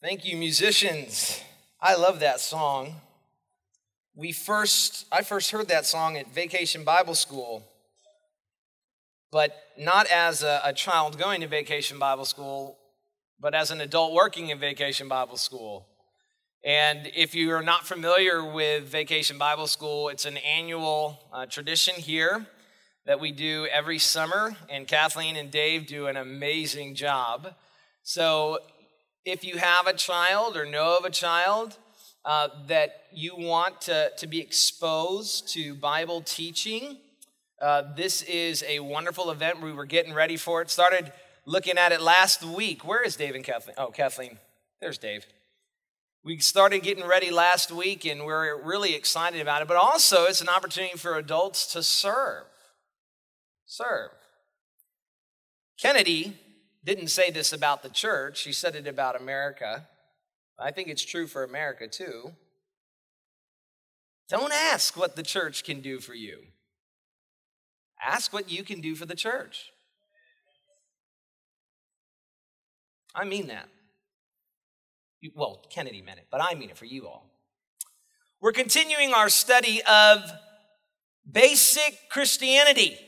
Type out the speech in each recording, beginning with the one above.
Thank you, musicians. I love that song. We first, I first heard that song at Vacation Bible School, but not as a, a child going to Vacation Bible School, but as an adult working in Vacation Bible School. And if you are not familiar with Vacation Bible School, it's an annual uh, tradition here that we do every summer, and Kathleen and Dave do an amazing job. So if you have a child or know of a child uh, that you want to, to be exposed to Bible teaching, uh, this is a wonderful event. We were getting ready for it. Started looking at it last week. Where is Dave and Kathleen? Oh, Kathleen. There's Dave. We started getting ready last week and we're really excited about it, but also it's an opportunity for adults to serve. Serve. Kennedy didn't say this about the church, she said it about America. I think it's true for America too. Don't ask what the church can do for you. Ask what you can do for the church. I mean that. Well, Kennedy meant it, but I mean it for you all. We're continuing our study of basic Christianity.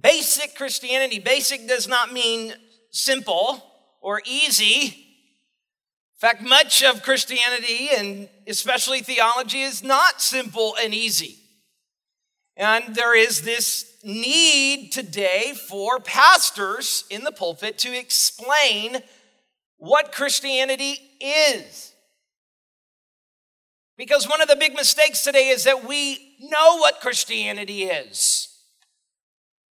Basic Christianity. Basic does not mean simple or easy. In fact, much of Christianity and especially theology is not simple and easy. And there is this need today for pastors in the pulpit to explain what Christianity is. Because one of the big mistakes today is that we know what Christianity is.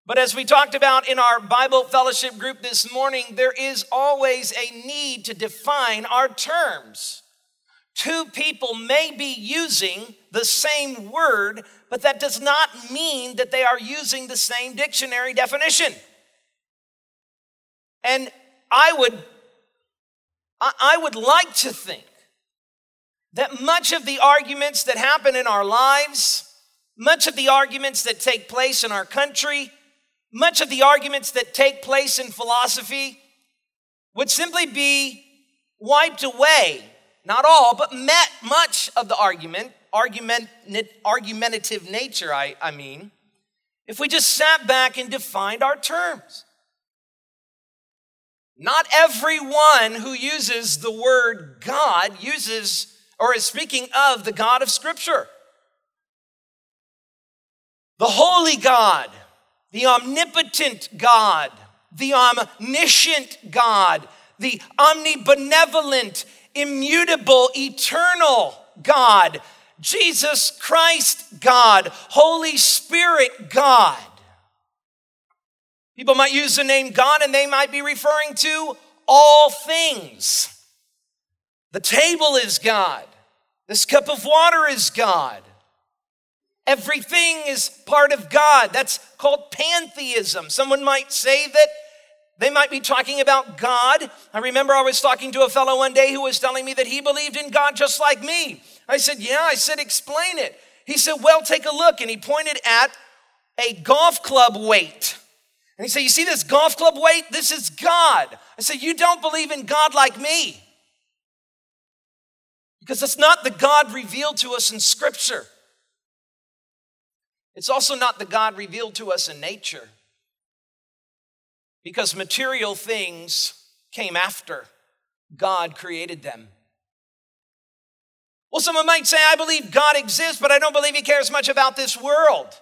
But as we talked about in our Bible fellowship group this morning, there is always a need to define our terms. Two people may be using the same word, but that does not mean that they are using the same dictionary definition. And I would I would like to think that much of the arguments that happen in our lives, much of the arguments that take place in our country, much of the arguments that take place in philosophy would simply be wiped away. Not all, but met much of the argument, argument argumentative nature, I, I mean, if we just sat back and defined our terms. Not everyone who uses the word God uses or is speaking of the God of Scripture. The holy God the omnipotent God, the omniscient God, the omnibenevolent, immutable, eternal God, Jesus Christ God, Holy Spirit God. People might use the name God and they might be referring to all things. The table is God. This cup of water is God. Everything is part of God. That's called pantheism. Someone might say that they might be talking about God. I remember I was talking to a fellow one day who was telling me that he believed in God just like me. I said, Yeah. I said, Explain it. He said, Well, take a look. And he pointed at a golf club weight. And he said, You see this golf club weight? This is God. I said, You don't believe in God like me. Because it's not the God revealed to us in Scripture. It's also not the God revealed to us in nature because material things came after God created them. Well, someone might say, I believe God exists, but I don't believe He cares much about this world.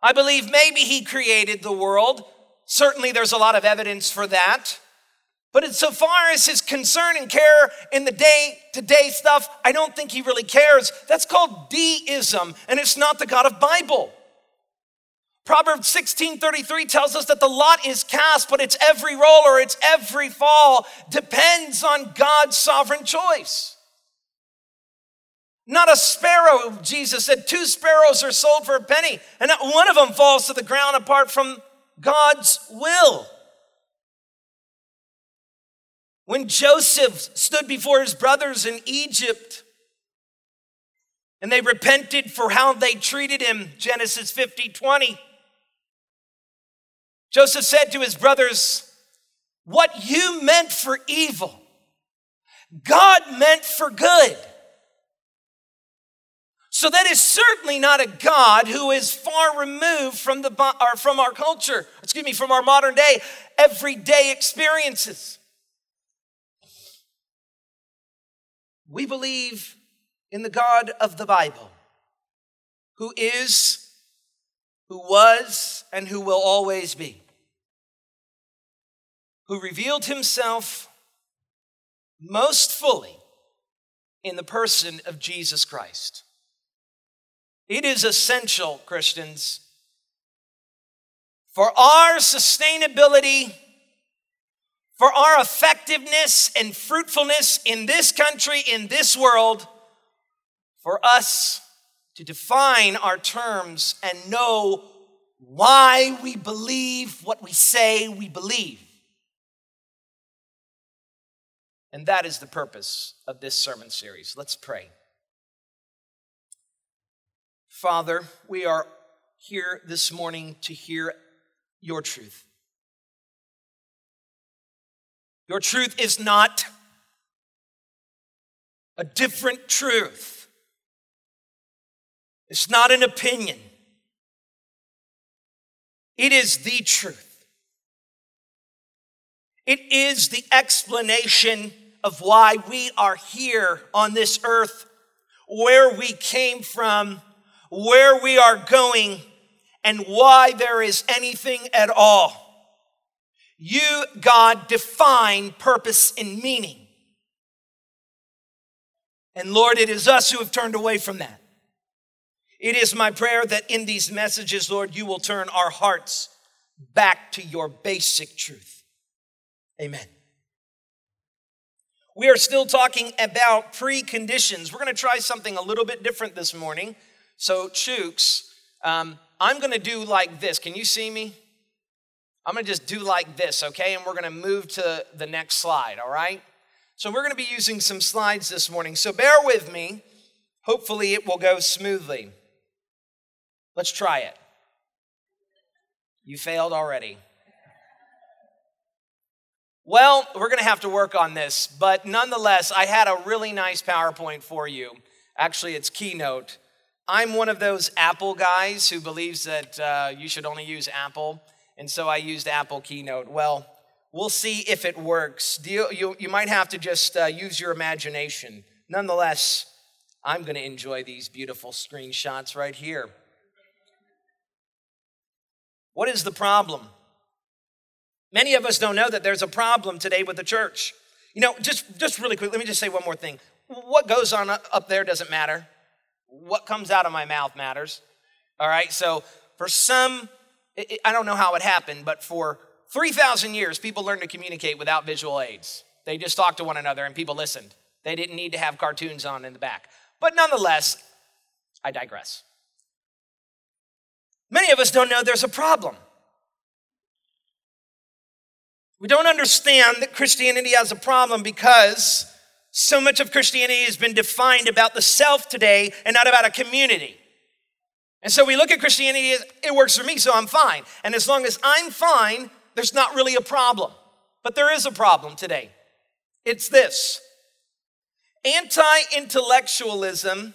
I believe maybe He created the world. Certainly, there's a lot of evidence for that. But so far as his concern and care in the day to day stuff, I don't think he really cares. That's called deism, and it's not the God of Bible. Proverbs 16:33 tells us that the lot is cast, but its every roll or its every fall depends on God's sovereign choice. Not a sparrow, Jesus said, two sparrows are sold for a penny, and not one of them falls to the ground apart from God's will. When Joseph stood before his brothers in Egypt and they repented for how they treated him, Genesis 50 20, Joseph said to his brothers, What you meant for evil, God meant for good. So that is certainly not a God who is far removed from the or from our culture, excuse me, from our modern day everyday experiences. We believe in the God of the Bible, who is, who was, and who will always be, who revealed himself most fully in the person of Jesus Christ. It is essential, Christians, for our sustainability, for our effectiveness and fruitfulness in this country, in this world, for us to define our terms and know why we believe what we say we believe. And that is the purpose of this sermon series. Let's pray. Father, we are here this morning to hear your truth. Your truth is not a different truth. It's not an opinion. It is the truth. It is the explanation of why we are here on this earth, where we came from, where we are going, and why there is anything at all. You, God, define purpose and meaning. And Lord, it is us who have turned away from that. It is my prayer that in these messages, Lord, you will turn our hearts back to your basic truth. Amen. We are still talking about preconditions. We're going to try something a little bit different this morning. So, Chooks, um, I'm going to do like this. Can you see me? I'm to just do like this, okay? And we're to move to the next slide, all right? So, we're to be using some slides this morning. So, bear with me. Hopefully, it will go smoothly. Let's try it. You failed already. Well, we're going to have to work on this, but nonetheless, I had a really nice PowerPoint for you. Actually, it's Keynote. I'm one of those Apple guys who believes that uh, you should only use Apple, and so I used Apple Keynote. Well, we'll see if it works. You, you, you, might have to just uh, use your imagination. Nonetheless, I'm going to enjoy these beautiful screenshots right here. What is the problem? Many of us don't know that there's a problem today with the church. You know, just, just really quick, let me just say one more thing. What goes on up there doesn't matter what comes out of my mouth matters. All right, so for some, it, I don't know how it happened, but for 3,000 years, people learned to communicate without visual aids. They just talked to one another and people listened. They didn't need to have cartoons on in the back. But nonetheless, I digress. Many of us don't know there's a problem. We don't understand that Christianity has a problem because so much of Christianity has been defined about the self today and not about a community. And so we look at Christianity as it works for me, so I'm fine. And as long as I'm fine, there's not really a problem. But there is a problem today. It's this anti intellectualism,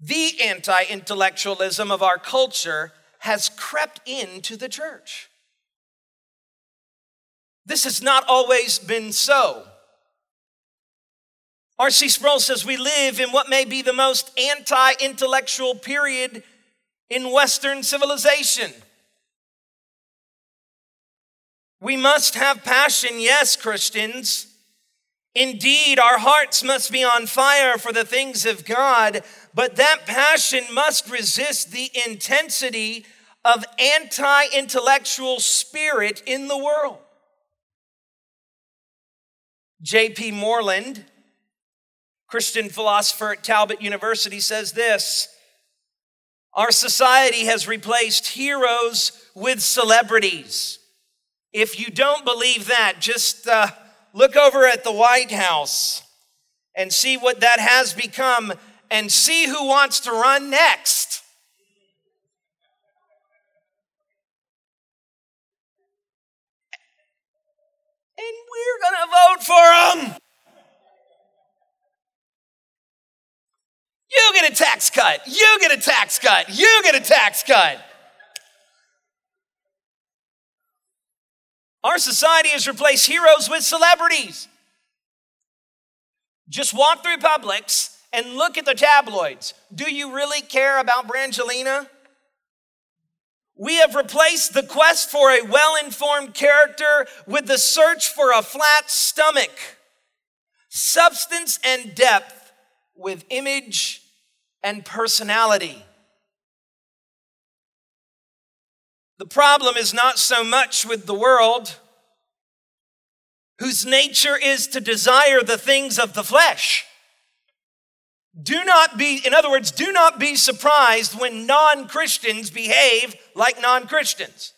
the anti intellectualism of our culture has crept into the church. This has not always been so. R.C. Sproul says we live in what may be the most anti intellectual period in Western civilization. We must have passion, yes, Christians. Indeed, our hearts must be on fire for the things of God, but that passion must resist the intensity of anti intellectual spirit in the world. J.P. Moreland Christian philosopher at Talbot University says this Our society has replaced heroes with celebrities. If you don't believe that, just uh, look over at the White House and see what that has become and see who wants to run next. And we're going to vote for tax cut. You get a tax cut. You get a tax cut. Our society has replaced heroes with celebrities. Just walk through Publix and look at the tabloids. Do you really care about Brangelina? We have replaced the quest for a well informed character with the search for a flat stomach, substance and depth with image and personality. The problem is not so much with the world, whose nature is to desire the things of the flesh. Do not be, in other words, do not be surprised when non Christians behave like non Christians.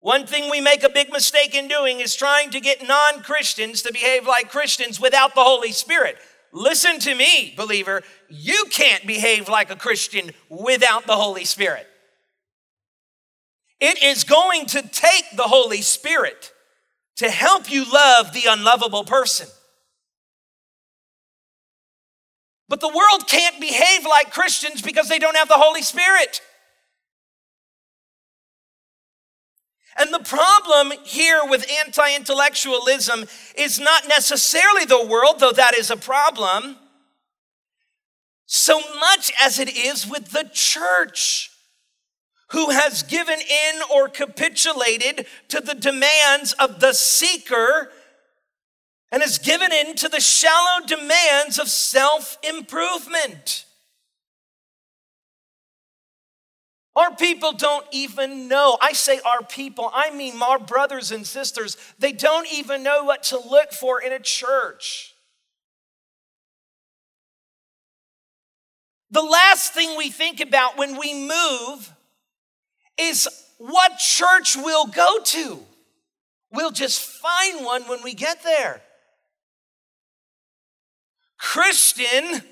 One thing we make a big mistake in doing is trying to get non Christians to behave like Christians without the Holy Spirit. Listen to me, believer. You can't behave like a Christian without the Holy Spirit. It is going to take the Holy Spirit to help you love the unlovable person. But the world can't behave like Christians because they don't have the Holy Spirit. And the problem here with anti intellectualism is not necessarily the world, though that is a problem, so much as it is with the church who has given in or capitulated to the demands of the seeker and has given in to the shallow demands of self improvement. Our people don't even know. I say our people, I mean our brothers and sisters. They don't even know what to look for in a church. The last thing we think about when we move is what church we'll go to. We'll just find one when we get there. Christian,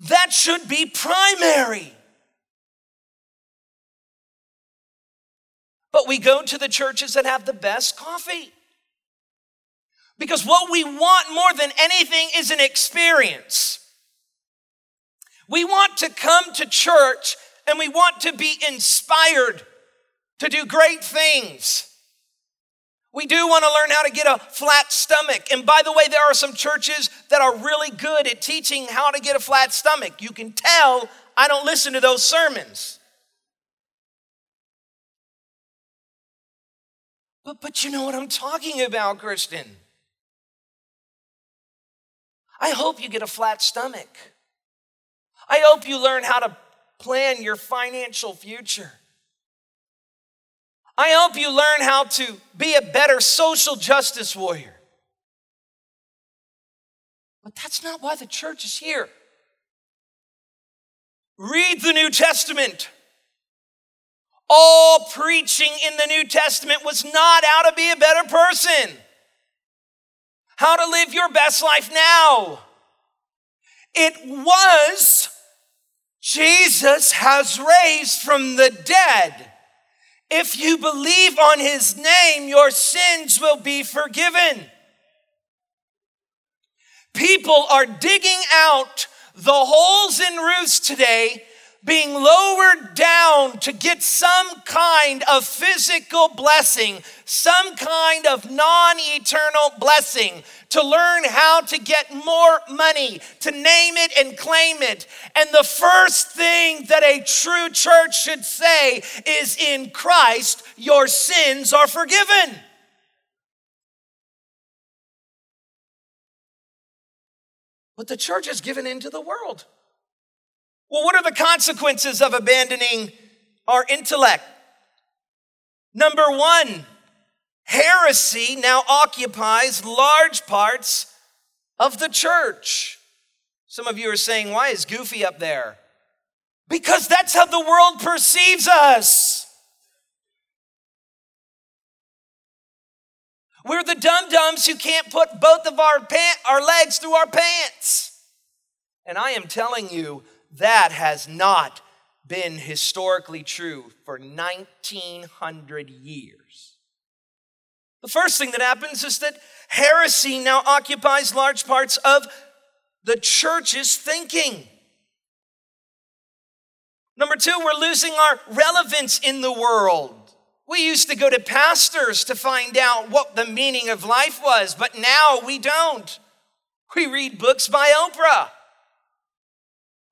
that should be primary. But we go to the churches that have the best coffee. Because what we want more than anything is an experience. We want to come to church and we want to be inspired to do great things. We do want to learn how to get a flat stomach. And by the way, there are some churches that are really good at teaching how to get a flat stomach. You can tell I don't listen to those sermons. But, but you know what I'm talking about, Kristen. I hope you get a flat stomach. I hope you learn how to plan your financial future. I hope you learn how to be a better social justice warrior. But that's not why the church is here. Read the New Testament. All preaching in the New Testament was not how to be a better person, how to live your best life now. It was Jesus has raised from the dead. If you believe on his name, your sins will be forgiven. People are digging out the holes in roofs today, being lowered down to get some kind of physical blessing, some kind of non eternal blessing to learn how to get more money, to name it and claim it. And the first thing that a true church should say is in Christ, your sins are forgiven. But the church has given into the world. Well, what are the consequences of abandoning our intellect? Number one, heresy now occupies large parts of the church. Some of you are saying, why is Goofy up there? Because that's how the world perceives us. We're the dum dums who can't put both of our, pant- our legs through our pants. And I am telling you, that has not been historically true for 1900 years. The first thing that happens is that heresy now occupies large parts of the church's thinking. Number two, we're losing our relevance in the world. We used to go to pastors to find out what the meaning of life was, but now we don't. We read books by Oprah.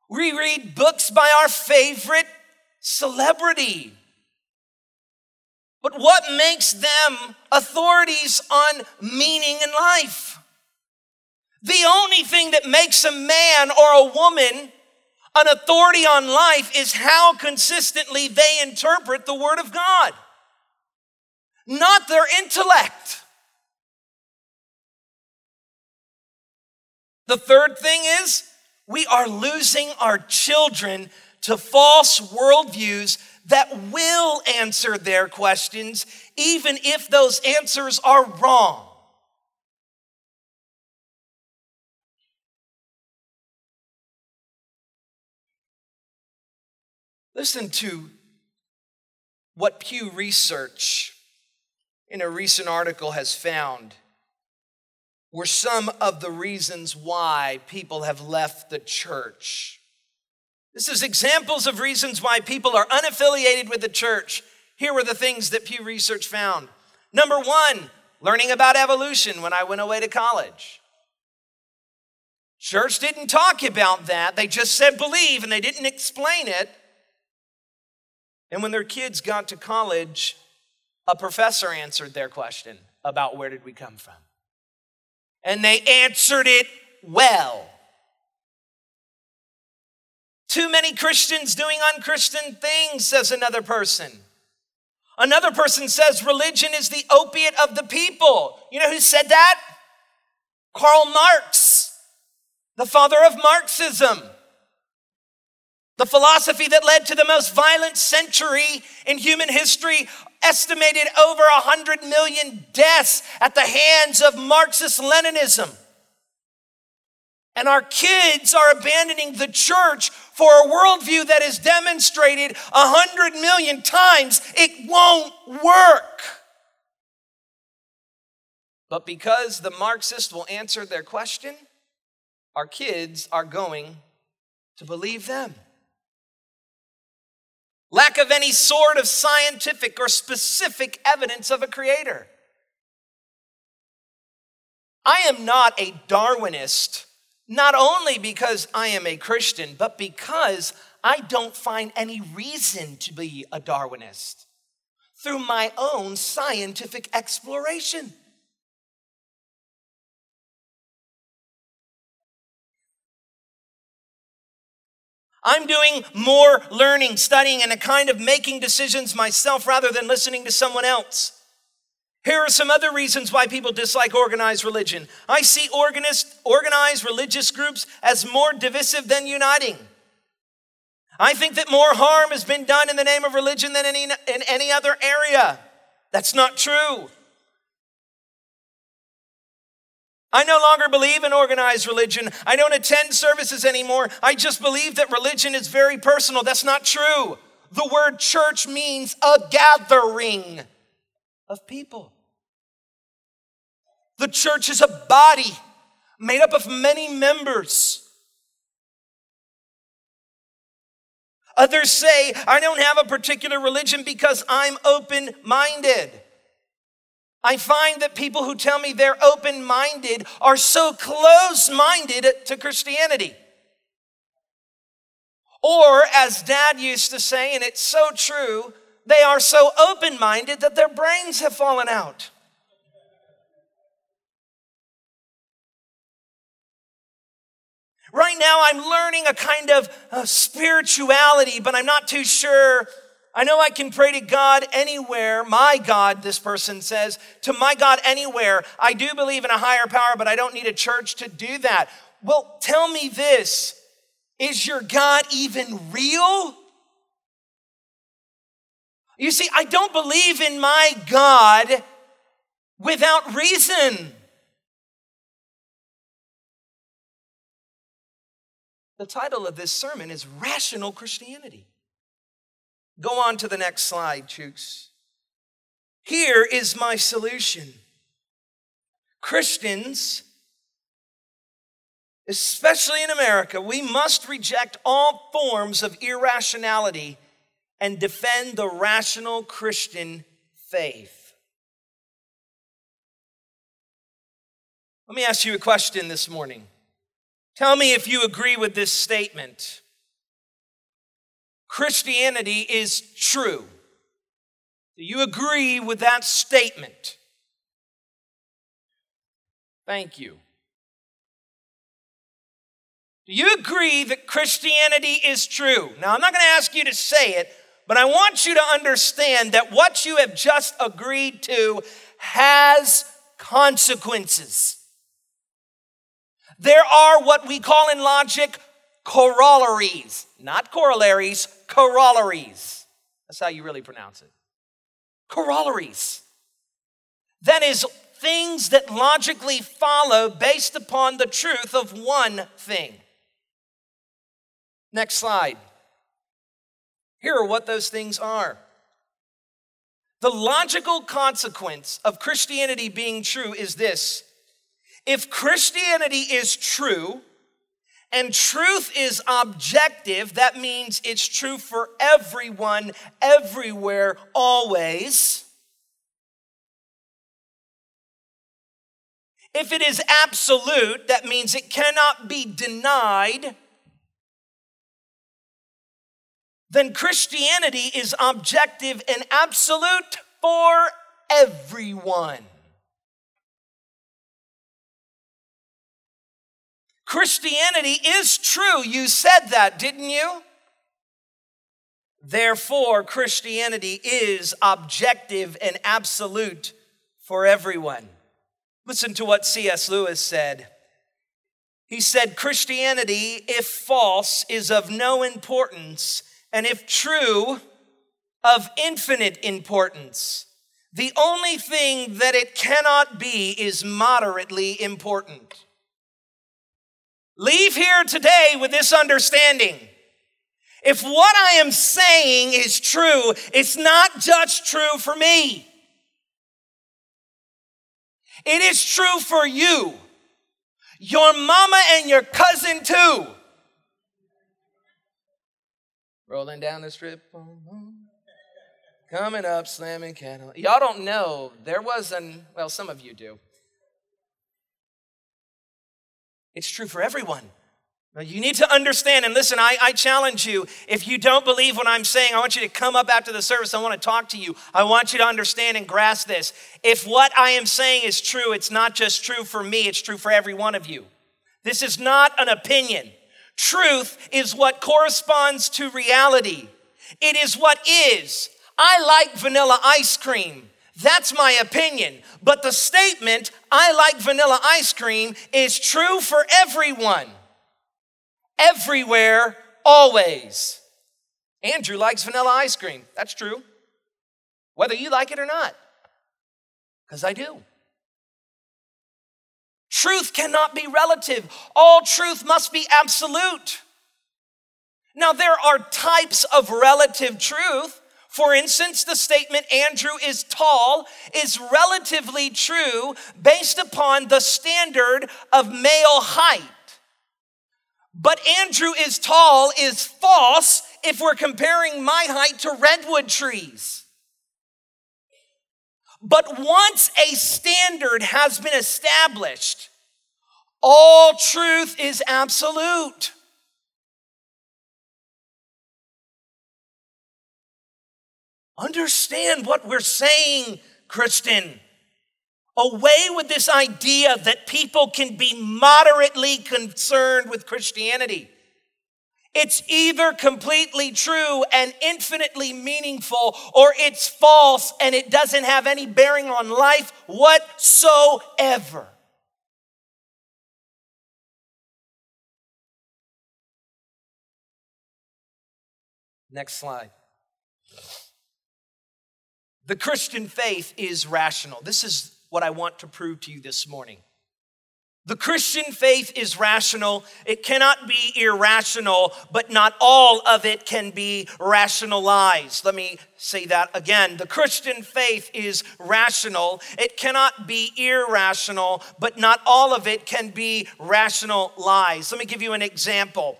We read books by our favorite celebrity. But what makes them authorities on meaning in life? The only thing that makes a man or a woman an authority on life is how consistently they interpret the Word of God, not their intellect. The third thing is we are losing our children to false worldviews that will answer their questions, even if those answers are wrong. Listen to what Pew Research in a recent article has found were some of the reasons why people have left the church. This is examples of reasons why people are unaffiliated with the church. Here were the things that Pew Research found. Number one, learning about evolution when I went away to college. Church didn't talk about that. They just said believe and they didn't explain it. And when their kids got to college, a professor answered their question about where did we come from. And they answered it well. Too many Christians doing unchristian things, says another person. Another person says religion is the opiate of the people. You know who said that? Karl Marx, the father of Marxism. The philosophy that led to the most violent century in human history, estimated over 100 million deaths at the hands of Marxist Leninism. And our kids are abandoning the church for a worldview that is demonstrated a hundred million times. It won't work. But because the Marxist will answer their question, our kids are going to believe them. Lack of any sort of scientific or specific evidence of a creator. I am not a Darwinist not only because I am a Christian, but because I don't find any reason to be a Darwinist through my own scientific exploration. I'm doing more learning, studying, and a kind of making decisions myself rather than listening to someone else. Here are some other reasons why people dislike organized religion. I see organized, religious groups as more divisive than uniting. I think that more harm has been done in the name of religion than any, in any other area. That's not true. I no longer believe in organized religion. I don't attend services anymore. I just believe that religion is very personal. That's not true. The word church means a gathering of people. The church is a body made up of many members. Others say, I don't have a particular religion because I'm open minded. I find that people who tell me they're open minded are so close minded to Christianity. Or, as dad used to say, and it's so true, they are so open minded that their brains have fallen out. Right now, I'm learning a kind of uh, spirituality, but I'm not too sure. I know I can pray to God anywhere, my God, this person says, to my God anywhere. I do believe in a higher power, but I don't need a church to do that. Well, tell me this is your God even real? You see, I don't believe in my God without reason. The title of this sermon is Rational Christianity. Go on to the next slide, Chooks. Here is my solution Christians especially in America, we must reject all forms of irrationality and defend the rational Christian faith. Let me ask you a question this morning. Tell me if you agree with this statement. Christianity is true. Do you agree with that statement? Thank you. Do you agree that Christianity is true? Now, I'm not going to ask you to say it, but I want you to understand that what you have just agreed to has consequences. There are what we call in logic corollaries, not corollaries, corollaries. That's how you really pronounce it. Corollaries. That is, things that logically follow based upon the truth of one thing. Next slide. Here are what those things are. The logical consequence of Christianity being true is this if Christianity is true, and truth is objective, that means it's true for everyone, everywhere, always. If it is absolute, that means it cannot be denied. Then Christianity is objective and absolute for everyone. Christianity is true. You said that, didn't you? Therefore, Christianity is objective and absolute for everyone. Listen to what C.S. Lewis said. He said, Christianity, if false, is of no importance, and if true, of infinite importance. The only thing that it cannot be is moderately important. Leave here today with this understanding. If what I am saying is true, it's not just true for me. It is true for you, your mama, and your cousin too. Rolling down the strip, coming up, slamming cattle. Y'all don't know, there was an, well, some of you do. It's true for everyone. You need to understand and listen. I, I challenge you. If you don't believe what I'm saying, I want you to come up after the service. I want to talk to you. I want you to understand and grasp this. If what I am saying is true, it's not just true for me, it's true for every one of you. This is not an opinion. Truth is what corresponds to reality, it is what is. I like vanilla ice cream. That's my opinion. But the statement, I like vanilla ice cream, is true for everyone, everywhere, always. Andrew likes vanilla ice cream. That's true. Whether you like it or not, because I do. Truth cannot be relative, all truth must be absolute. Now, there are types of relative truth. For instance, the statement Andrew is tall is relatively true based upon the standard of male height. But Andrew is tall is false if we're comparing my height to redwood trees. But once a standard has been established, all truth is absolute. Understand what we're saying, Kristen. Away with this idea that people can be moderately concerned with Christianity. It's either completely true and infinitely meaningful, or it's false and it doesn't have any bearing on life whatsoever. Next slide. The Christian faith is rational. This is what I want to prove to you this morning. The Christian faith is rational. It cannot be irrational, but not all of it can be rationalized. Let me say that again. The Christian faith is rational. It cannot be irrational, but not all of it can be rationalized. Let me give you an example.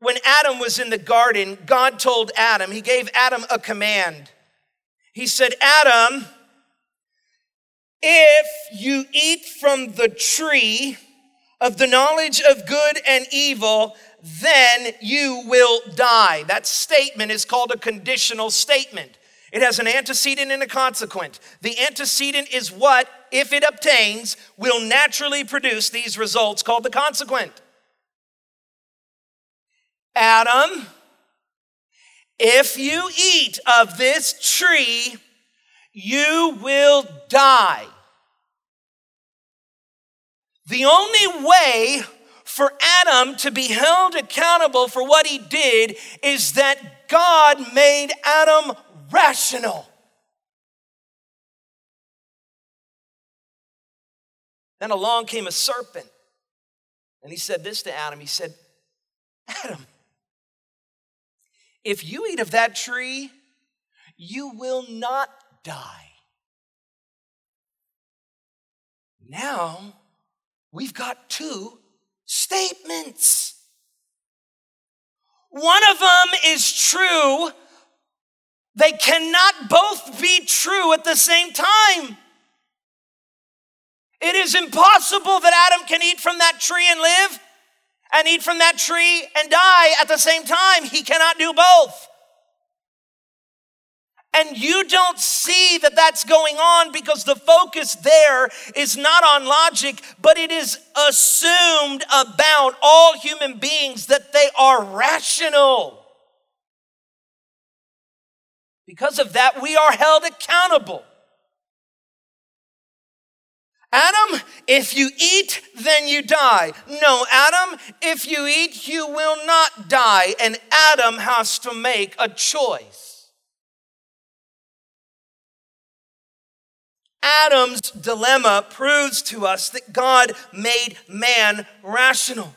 When Adam was in the garden, God told Adam, He gave Adam a command. He said, Adam, if you eat from the tree of the knowledge of good and evil, then you will die. That statement is called a conditional statement. It has an antecedent and a consequent. The antecedent is what, if it obtains, will naturally produce these results called the consequent. Adam, if you eat of this tree, you will die. The only way for Adam to be held accountable for what he did is that God made Adam rational. Then along came a serpent, and he said this to Adam He said, Adam, if you eat of that tree, you will not die. Now, we've got two statements. One of them is true. They cannot both be true at the same time. It is impossible that Adam can eat from that tree and live, and eat from that tree and die at the same time. He cannot do both. And you don't see that that's going on because the focus there is not on logic, but it is assumed about all human beings that they are rational. Because of that, we are held accountable. Adam, if you eat, then you die. No, Adam, if you eat, you will not die. And Adam has to make a choice. Adam's dilemma proves to us that God made man rational.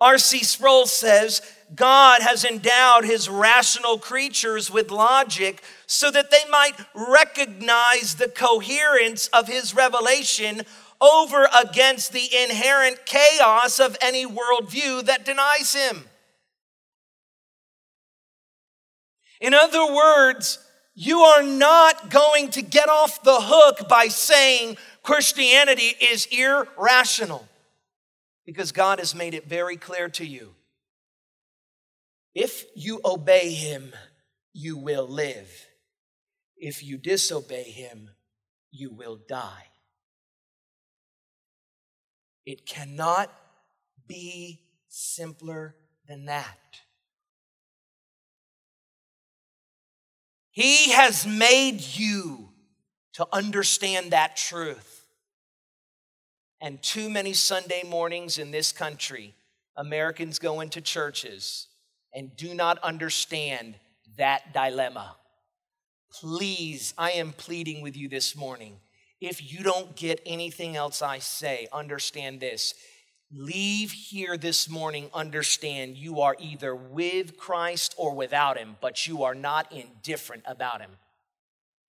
R.C. Sproul says God has endowed his rational creatures with logic so that they might recognize the coherence of his revelation over against the inherent chaos of any worldview that denies him. In other words, you are not going to get off the hook by saying Christianity is irrational because God has made it very clear to you. If you obey Him, you will live. If you disobey Him, you will die. It cannot be simpler than that. He has made you to understand that truth. And too many Sunday mornings in this country, Americans go into churches and do not understand that dilemma. Please, I am pleading with you this morning. If you don't get anything else I say, understand this leave here this morning understand you are either with Christ or without him, but you are not indifferent about him.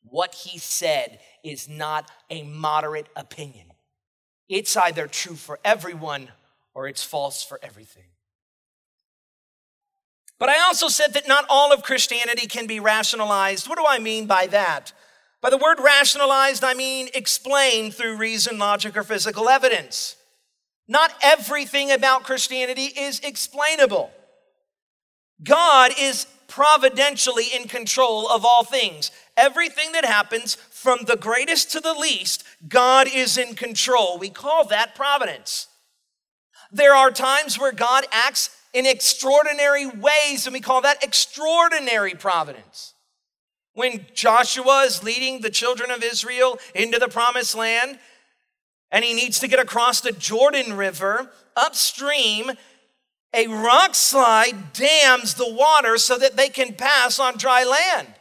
What he said is not a moderate opinion. It's either true for everyone or it's false for everything. But I also said that not all of Christianity can be rationalized. What do I mean by that? By the word rationalized, I mean explained through reason, logic, or physical evidence. Not everything about Christianity is explainable. God is providentially in control of all things. Everything that happens, from the greatest to the least, God is in control. We call that providence. There are times where God acts in extraordinary ways, and we call that extraordinary providence. When Joshua is leading the children of Israel into the promised land, and he needs to get across the Jordan River upstream. A rock slide dams the water so that they can pass on dry land.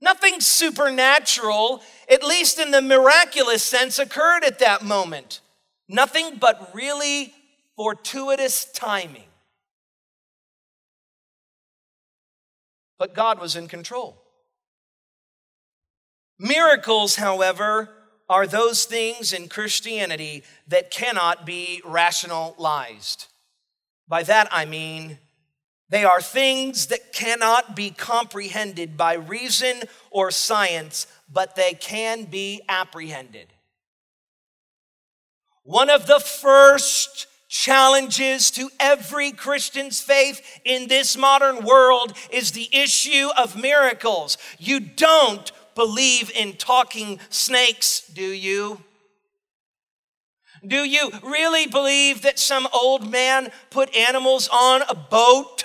Nothing supernatural, at least in the miraculous sense, occurred at that moment. Nothing but really fortuitous timing. But God was in control. Miracles, however, are those things in Christianity that cannot be rationalized. By that I mean they are things that cannot be comprehended by reason or science, but they can be apprehended. One of the first challenges to every Christian's faith in this modern world is the issue of miracles. You don't believe in talking snakes, do you? Do you really believe that some old man put animals on a boat?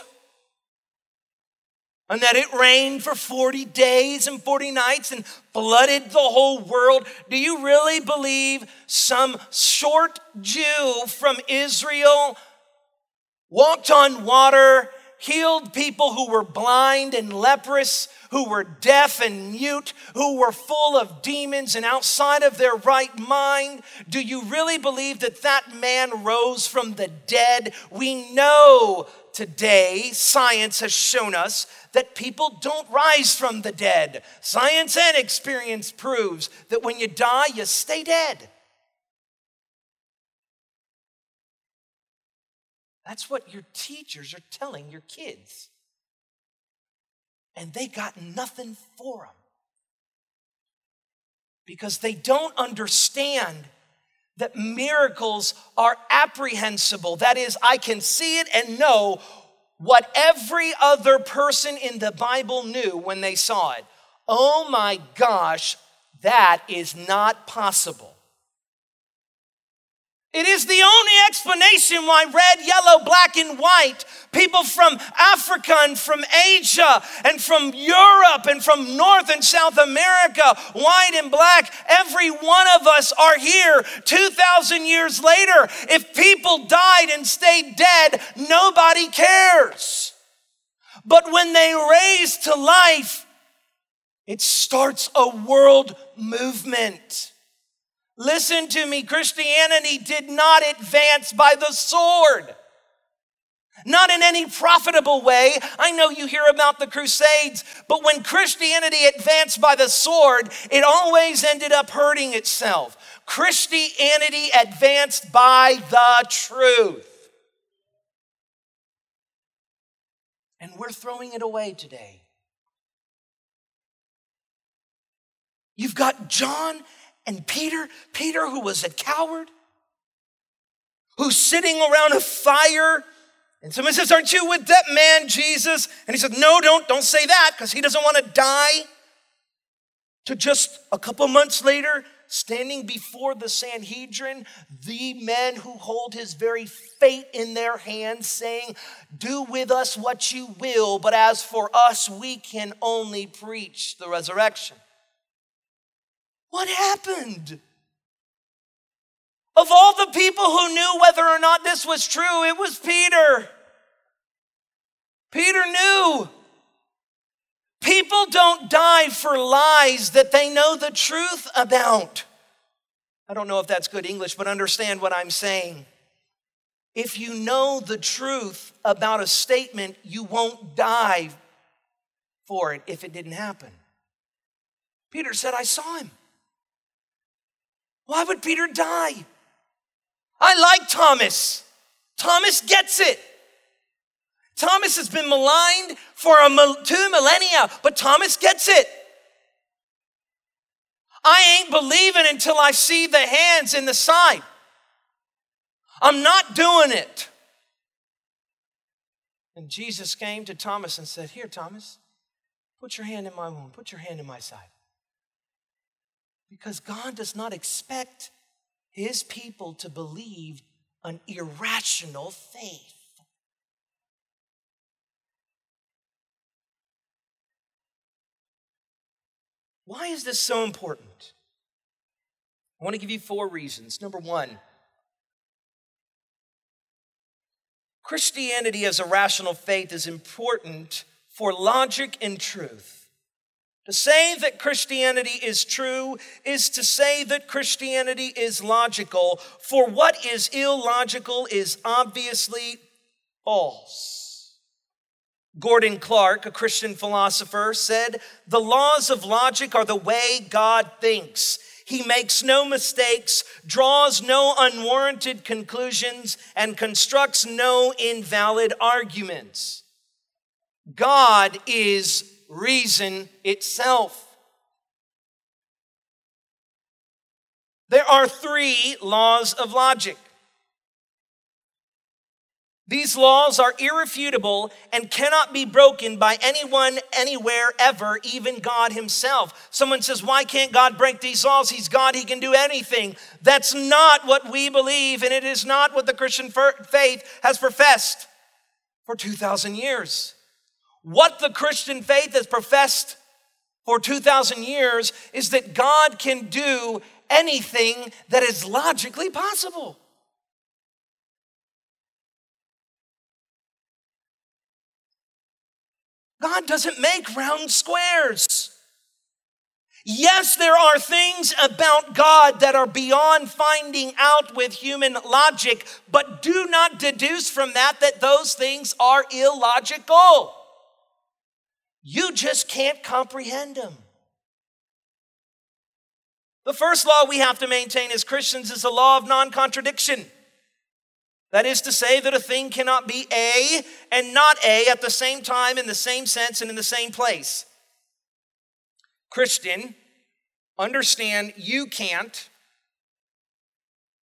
And that it rained for 40 days and 40 nights and flooded the whole world? Do you really believe some short Jew from Israel walked on water, healed people who were blind and leprous, who were deaf and mute, who were full of demons and outside of their right mind? Do you really believe that that man rose from the dead? We know today, science has shown us that people don't rise from the dead. Science and experience proves that when you die, you stay dead. That's what your teachers are telling your kids and they got nothing for them because they don't understand that miracles are apprehensible. That is, I can see it and know what every other person in the Bible knew when they saw it. Oh my gosh, that is not possible. It is the only explanation why red, yellow, black, and white, people from Africa and from Asia and from Europe and from North and South America, white and black, every one of us are here 2,000 years later. If people died and stayed dead, nobody cares. But when they raise to life, it starts a world movement. Listen to me, Christianity did not advance by the sword. Not in any profitable way. I know you hear about the Crusades, but when Christianity advanced by the sword, it always ended up hurting itself. Christianity advanced by the truth. And we're throwing it away today. You've got John and Peter, Peter, who was a coward, who's sitting around a fire. And somebody says, Aren't you with that man, Jesus? And he said, No, don't, don't say that, because he doesn't want to die. To just a couple months later, standing before the Sanhedrin, the men who hold his very fate in their hands, saying, Do with us what you will, but as for us, we can only preach the resurrection. What happened? Of all the people who knew whether or not this was true, it was Peter. Peter knew. People don't die for lies that they know the truth about. I don't know if that's good English, but understand what I'm saying. If you know the truth about a statement, you won't die for it if it didn't happen. Peter said, I saw him. Why would Peter die? I like Thomas. Thomas gets it. Thomas has been maligned for a, two millennia, but Thomas gets it. I ain't believing until I see the hands in the side. I'm not doing it. And Jesus came to Thomas and said, Here, Thomas, put your hand in my wound, put your hand in my side. Because God does not expect his people to believe an irrational faith. Why is this so important? I want to give you four reasons. Number one, Christianity as a rational faith is important for logic and truth. To say that Christianity is true is to say that Christianity is logical, for what is illogical is obviously false. Gordon Clark, a Christian philosopher, said, The laws of logic are the way God thinks. He makes no mistakes, draws no unwarranted conclusions, and constructs no invalid arguments. God is reason itself. There are three laws of logic. These laws are irrefutable and cannot be broken by anyone, anywhere, ever, even God Himself. Someone says, Why can't God break these laws? He's God, He can do anything. That's not what we believe, and it is not what the Christian faith has professed for 2,000 years. What the Christian faith has professed for 2,000 years is that God can do anything that is logically possible. God doesn't make round squares. Yes, there are things about God that are beyond finding out with human logic, but do not deduce from that that those things are illogical. You just can't comprehend them. The first law we have to maintain as Christians is the law of non contradiction. That is to say, that a thing cannot be A and not A at the same time, in the same sense, and in the same place. Christian, understand you can't,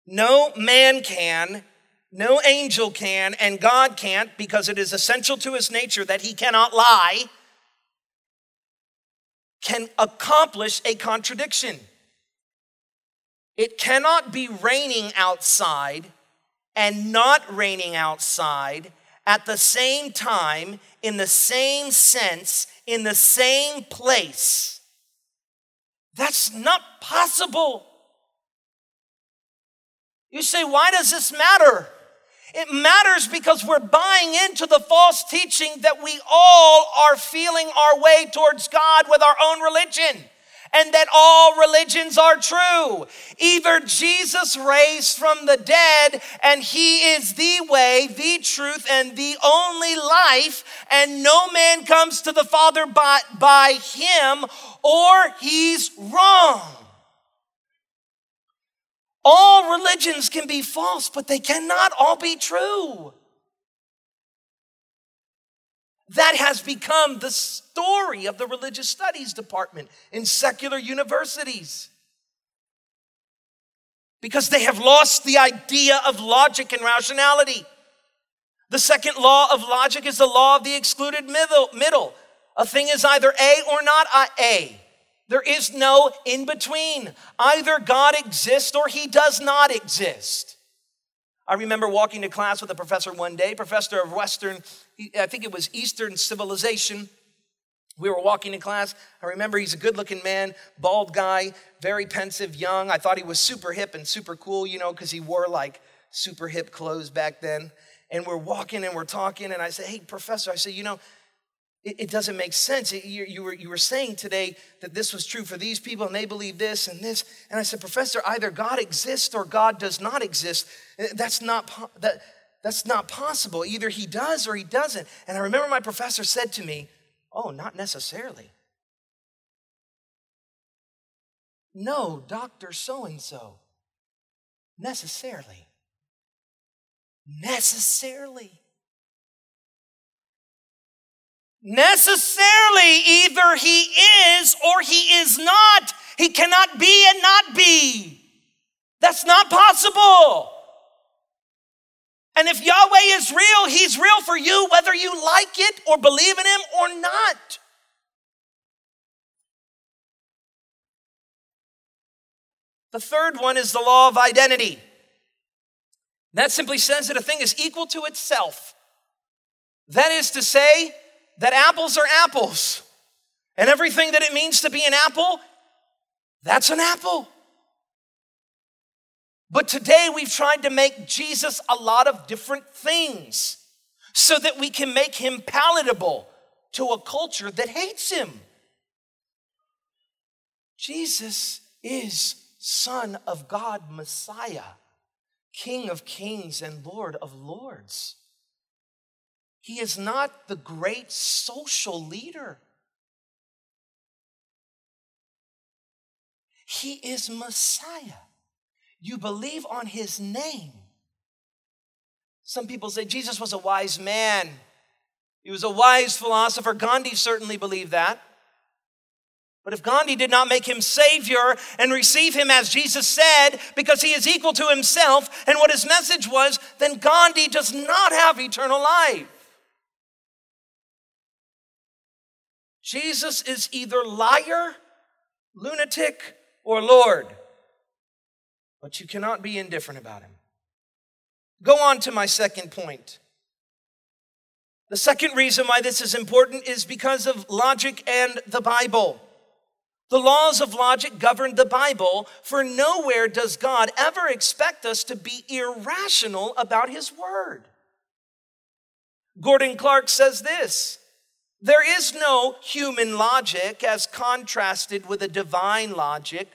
no man can, no angel can, and God can't because it is essential to his nature that he cannot lie can accomplish a contradiction. It cannot be raining outside and not raining outside at the same time, in the same sense, in the same place. That's not possible. You say, why does this matter? It matters because we're buying into the false teaching that we all are feeling our way towards God with our own religion and that all religions are true. Either Jesus raised from the dead and he is the way, the truth, and the only life, and no man comes to the Father but by him, or he's wrong. All religions can be false, but they cannot all be true. That has become the story of the religious studies department in secular universities. Because they have lost the idea of logic and rationality. The second law of logic is the law of the excluded middle. middle. A thing is either A or not uh, A. There is no in between. Either God exists or he does not exist. I remember walking to class with a professor one day, professor of Western, I think it was Eastern civilization. We were walking to class. I remember he's a good looking man, bald guy, very pensive, young. I thought he was super hip and super cool, you know, because he wore like super hip clothes back then. And we're walking and we're talking, and I said, Hey, professor, I said, you know, it, doesn't make sense. You, you, were, you were saying today that this was true for these people and they believe this and this. And I said, Professor, either God exists or God does not exist. Uh, that's not, that, that's not possible. Either he does or he doesn't. And I remember my professor said to me, Oh, not necessarily. No, Dr. So and so. Necessarily. Necessarily necessarily either he is or he is not. He cannot be and not be. That's not possible. And if Yahweh is real, he's real for you, whether you like it or believe in him or not. The third one is the law of identity. That simply says that a thing is equal to itself. That is to say, that apples are apples. And everything that it means to be an apple, that's an apple. But today we've tried to make Jesus a lot of different things so that we can make him palatable to a culture that hates him. Jesus is Son of God, Messiah, King of kings and Lord of lords. He is not the great social leader. He is Messiah. You believe on his name. Some people say Jesus was a wise man. He was a wise philosopher. Gandhi certainly believed that. But if Gandhi did not make him Savior and receive him as Jesus said, because he is equal to himself and what his message was, then Gandhi does not have eternal life. Jesus is either liar, lunatic, or Lord. But you cannot be indifferent about him. Go on to my second point. The second reason why this is important is because of logic and the Bible. The laws of logic govern the Bible, for nowhere does God ever expect us to be irrational about His Word. Gordon Clark says this There is no human logic as contrasted with a divine logic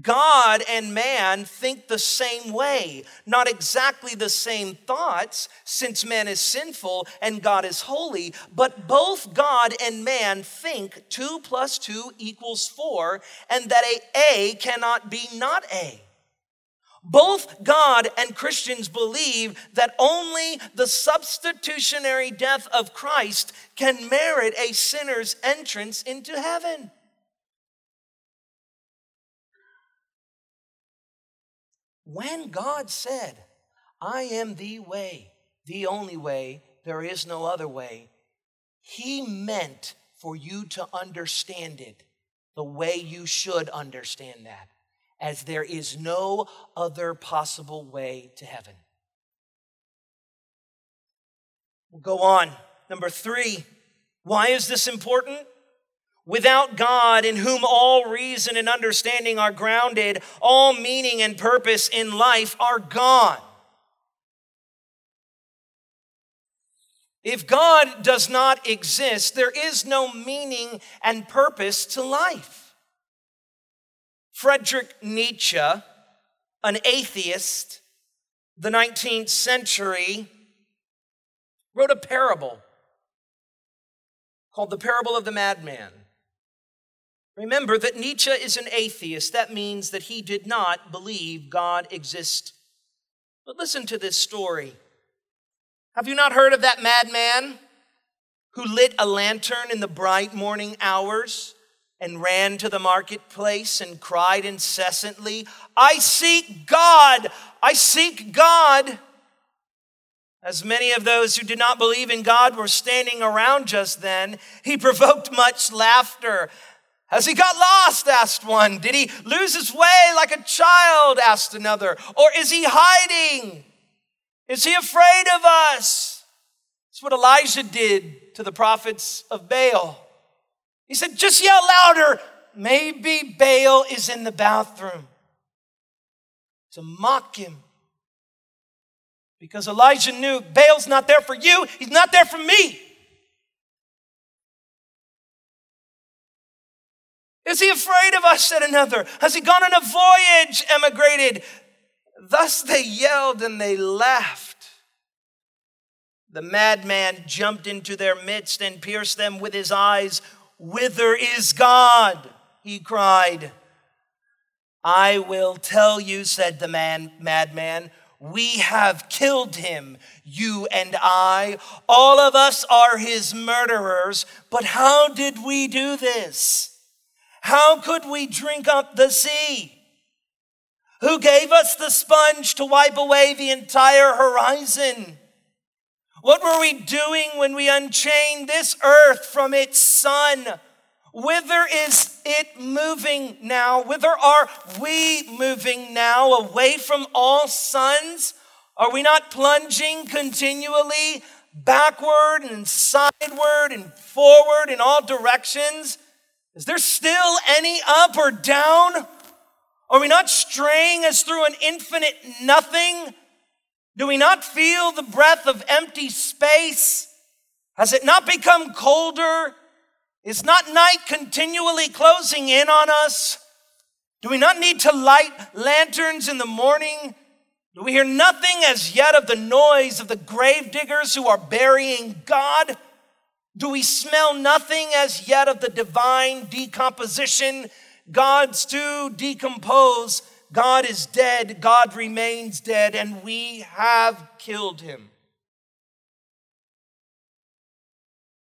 God and man think the same way, not exactly the same thoughts, since man is sinful and God is holy, but both God and man think 2 plus 2 equals 4, and that a A cannot be not A. Both God and Christians believe that only the substitutionary death of Christ can merit a sinner's entrance into heaven. When God said, I am the way, the only way, there is no other way, He meant for you to understand it the way you should understand that, as there is no other possible way to heaven. We'll go on. Number three, why is this important? Without God, in whom all reason and understanding are grounded, all meaning and purpose in life are gone. If God does not exist, there is no meaning and purpose to life. Friedrich Nietzsche, an atheist, the 19th century, wrote a parable called The Parable of the Madman. Remember that Nietzsche is an atheist. That means that he did not believe God exists. But listen to this story. Have you not heard of that madman who lit a lantern in the bright morning hours and ran to the marketplace and cried incessantly, I seek God! I seek God! As many of those who did not believe in God were standing around just then, he provoked much laughter has he got lost? asked one. Did he lose his way like a child? asked another. Or is he hiding? Is he afraid of us? It's what Elijah did to the prophets of Baal. He said, just yell louder. Maybe Baal is in the bathroom. To mock him. Because Elijah knew Baal's not there for you, he's not there for me. Is he afraid of us? said another. Has he gone on a voyage, emigrated? Thus they yelled and they laughed. The madman jumped into their midst and pierced them with his eyes. Whither is God? He cried. I will tell you, said the man, madman. We have killed him, you and I. All of us are his murderers. But how did we do this? How could we drink up the sea? Who gave us the sponge to wipe away the entire horizon? What were we doing when we unchained this earth from its sun? Whither is it moving now? Whither are we moving now? Away from all suns? Are we not plunging continually backward and sideward and forward in all directions? Is there still any up or down? Are we not straying as through an infinite nothing? Do we not feel the breath of empty space? Has it not become colder? Is not night continually closing in on us? Do we not need to light lanterns in the morning? Do we hear nothing as yet of the noise of the grave diggers who are burying God? Do we smell nothing as yet of the divine decomposition? God's to decompose. God is dead. God remains dead, and we have killed him.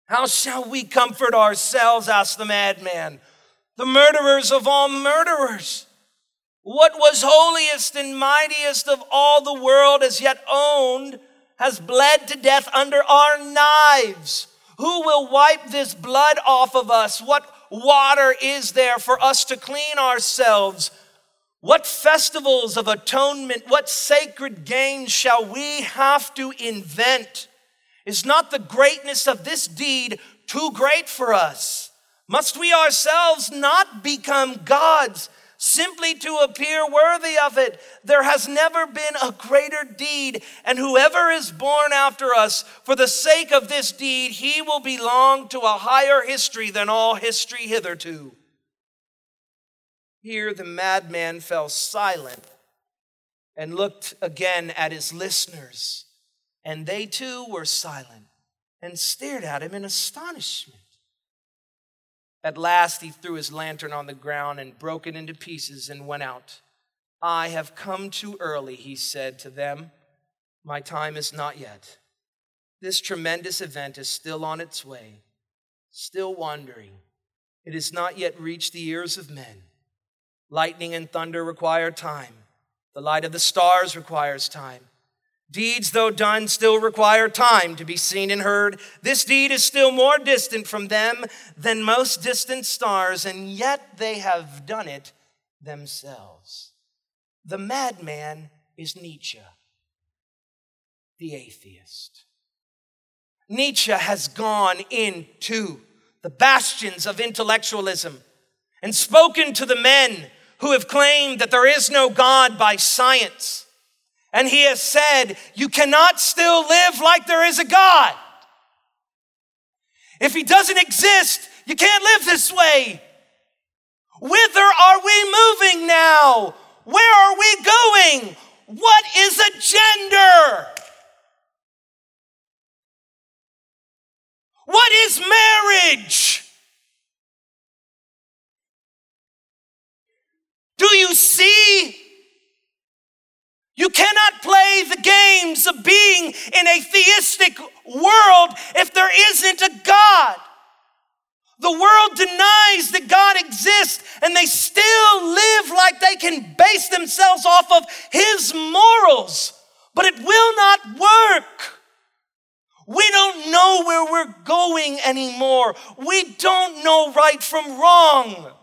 How shall we comfort ourselves? asked the madman. The murderers of all murderers. What was holiest and mightiest of all the world as yet owned has bled to death under our knives. Who will wipe this blood off of us? What water is there for us to clean ourselves? What festivals of atonement, what sacred games shall we have to invent? Is not the greatness of this deed too great for us? Must we ourselves not become gods simply to appear worthy of it? There has never been a greater deed, and whoever is born after us, for the sake of this deed, he will belong to a higher history than all history hitherto. Here the madman fell silent and looked again at his listeners. And they too were silent and stared at him in astonishment. At last he threw his lantern on the ground and broke it into pieces and went out. I have come too early, he said to them. My time is not yet. This tremendous event is still on its way, still wandering. It has not yet reached the ears of men. Lightning and thunder require time. The light of the stars requires time. Deeds, though done, still require time to be seen and heard. This deed is still more distant from them than most distant stars, and yet they have done it themselves. The madman is Nietzsche, the atheist. Nietzsche has gone into the bastions of intellectualism and spoken to the men who have claimed that there is no God by science and he has said, You cannot still live like there is a God. If he doesn't exist, you can't live this way. Whither are we moving now? Where are we going? What is a gender? What is marriage? Do you see you cannot play the games of being in a theistic world if there isn't a God. The world denies that God exists and they still live like they can base themselves off of His morals, but it will not work. We don't know where we're going anymore. We don't know right from wrong.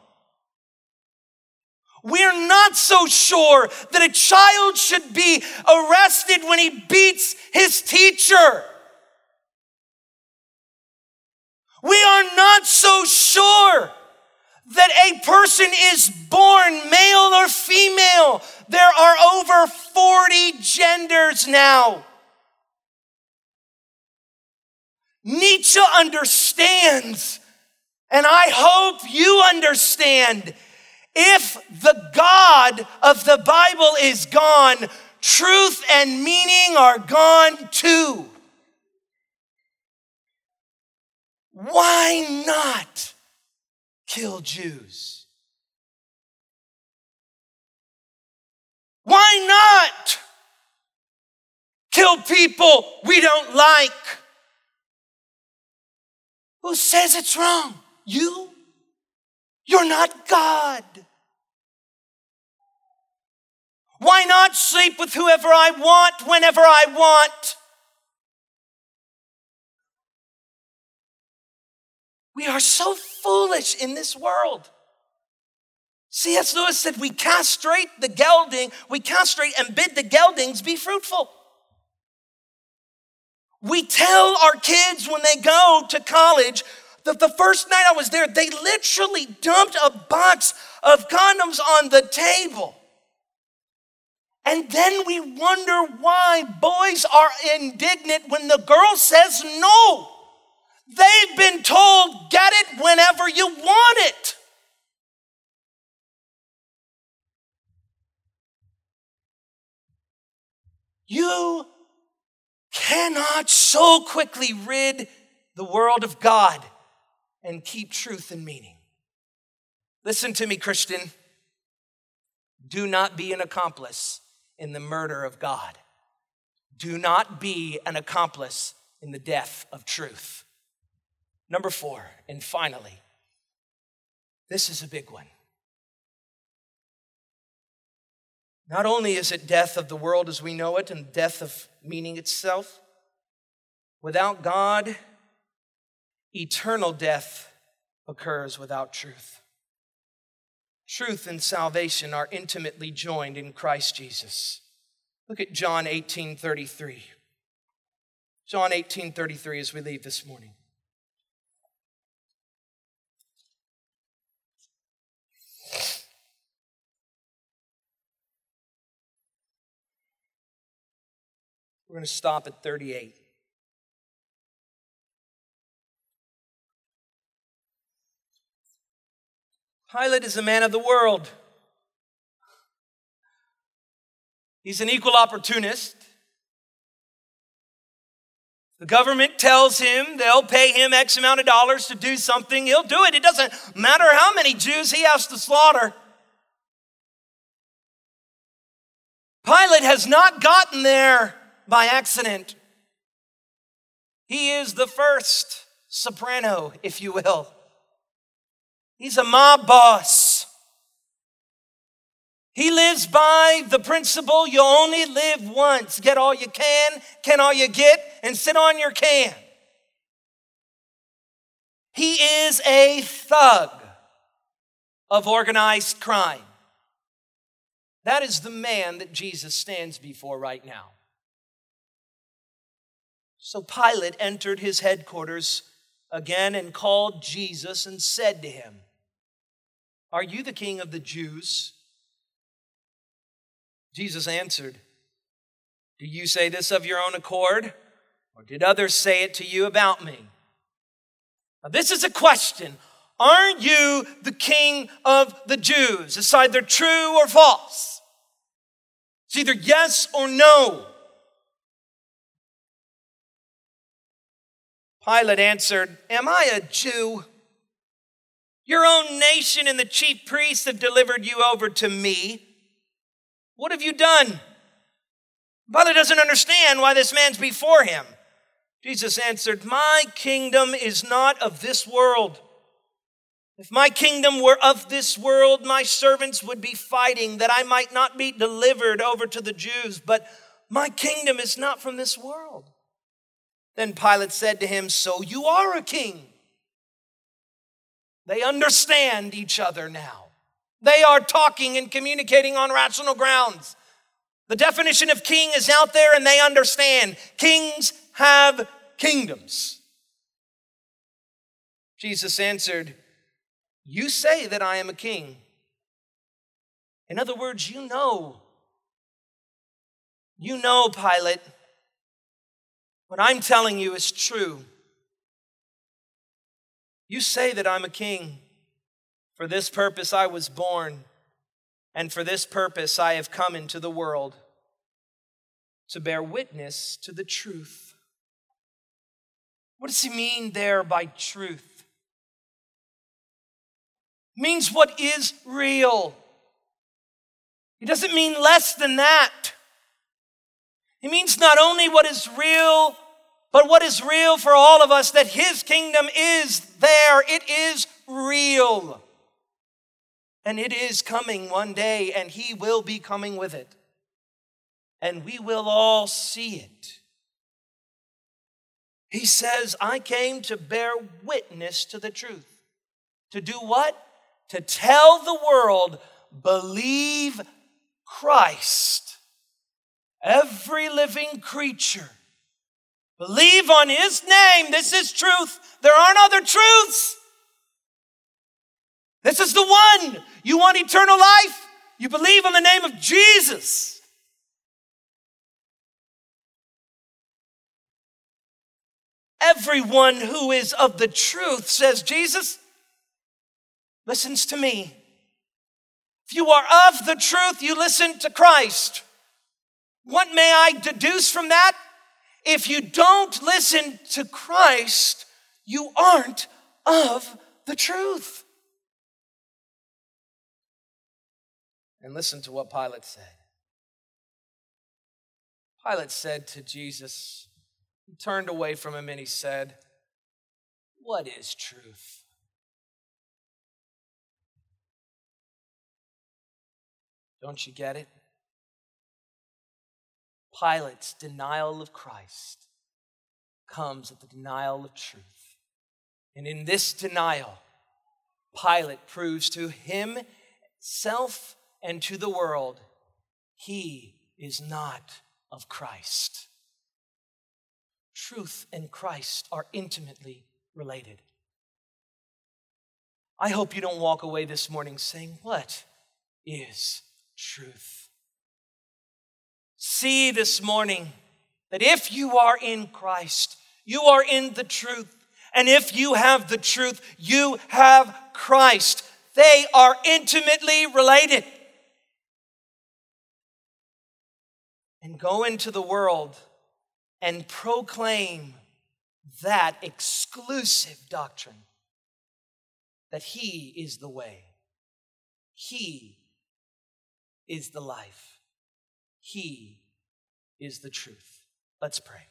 We're not so sure that a child should be arrested when he beats his teacher. We are not so sure that a person is born male or female. There are over 40 genders now. Nietzsche understands, and I hope you understand if the God of the Bible is gone, truth and meaning are gone too. Why not kill Jews? Why not kill people we don't like? Who says it's wrong? You? You're not God. Why not sleep with whoever I want whenever I want? We are so foolish in this world. C.S. Lewis said, We castrate the gelding, we castrate and bid the geldings be fruitful. We tell our kids when they go to college, the, the first night I was there, they literally dumped a box of condoms on the table. And then we wonder why boys are indignant when the girl says no. They've been told, get it whenever you want it. You cannot so quickly rid the world of God and keep truth and meaning. Listen to me, Christian. Do not be an accomplice in the murder of God. Do not be an accomplice in the death of truth. Number four, and finally, this is a big one. Not only is it death of the world as we know it and death of meaning itself, without God, eternal death occurs without truth. Truth and salvation are intimately joined in Christ Jesus. Look at John 18 33. John 18 33 as we leave this morning. We're going to stop at 38. Pilate is a man of the world. He's an equal opportunist. The government tells him they'll pay him X amount of dollars to do something, he'll do it. It doesn't matter how many Jews he has to slaughter. Pilate has not gotten there by accident. He is the first soprano, if you will. He's a mob boss. He lives by the principle you only live once. Get all you can, can all you get, and sit on your can. He is a thug of organized crime. That is the man that Jesus stands before right now. So Pilate entered his headquarters again and called Jesus and said to him, Are you the king of the Jews? Jesus answered, Do you say this of your own accord, or did others say it to you about me? Now, this is a question. Aren't you the king of the Jews? It's either true or false. It's either yes or no. Pilate answered, Am I a Jew? Your own nation and the chief priests have delivered you over to me. What have you done? Pilate doesn't understand why this man's before him. Jesus answered, My kingdom is not of this world. If my kingdom were of this world, my servants would be fighting that I might not be delivered over to the Jews. But my kingdom is not from this world. Then Pilate said to him, So you are a king. They understand each other now. They are talking and communicating on rational grounds. The definition of king is out there and they understand. Kings have kingdoms. Jesus answered, You say that I am a king. In other words, you know. You know, Pilate, what I'm telling you is true. You say that I'm a king. For this purpose I was born, and for this purpose I have come into the world to bear witness to the truth. What does he mean there by truth? It means what is real. He doesn't mean less than that. He means not only what is real, but what is real for all of us that his kingdom is there. It is real. And it is coming one day, and He will be coming with it. And we will all see it. He says, I came to bear witness to the truth. To do what? To tell the world, believe Christ. Every living creature. Believe on His name. This is truth. There aren't other truths. This is the one. You want eternal life? You believe in the name of Jesus. Everyone who is of the truth, says Jesus, listens to me. If you are of the truth, you listen to Christ. What may I deduce from that? If you don't listen to Christ, you aren't of the truth. And listen to what Pilate said. Pilate said to Jesus, he turned away from him and he said, What is truth? Don't you get it? Pilate's denial of Christ comes at the denial of truth. And in this denial, Pilate proves to himself and to the world he is not of Christ. Truth and Christ are intimately related. I hope you don't walk away this morning saying, What is truth? See this morning that if you are in Christ, you are in the truth. And if you have the truth, you have Christ. They are intimately related. And go into the world and proclaim that exclusive doctrine that He is the way, He is the life, He is the truth. Let's pray.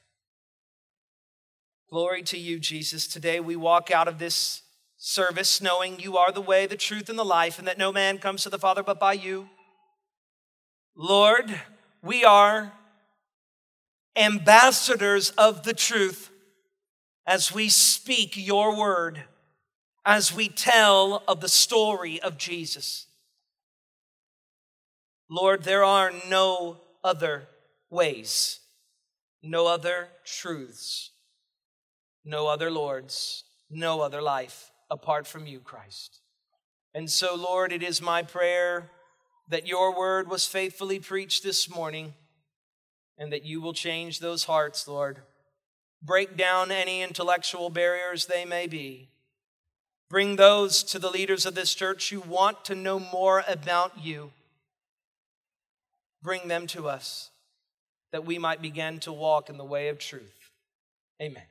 Glory to you, Jesus. Today we walk out of this service knowing you are the way, the truth, and the life, and that no man comes to the Father but by you. Lord, we are ambassadors of the truth as we speak your word, as we tell of the story of Jesus. Lord, there are no other ways, no other truths no other lords, no other life apart from you, Christ. And so, Lord, it is my prayer that your word was faithfully preached this morning and that you will change those hearts, Lord. Break down any intellectual barriers they may be. Bring those to the leaders of this church who want to know more about you. Bring them to us that we might begin to walk in the way of truth. Amen.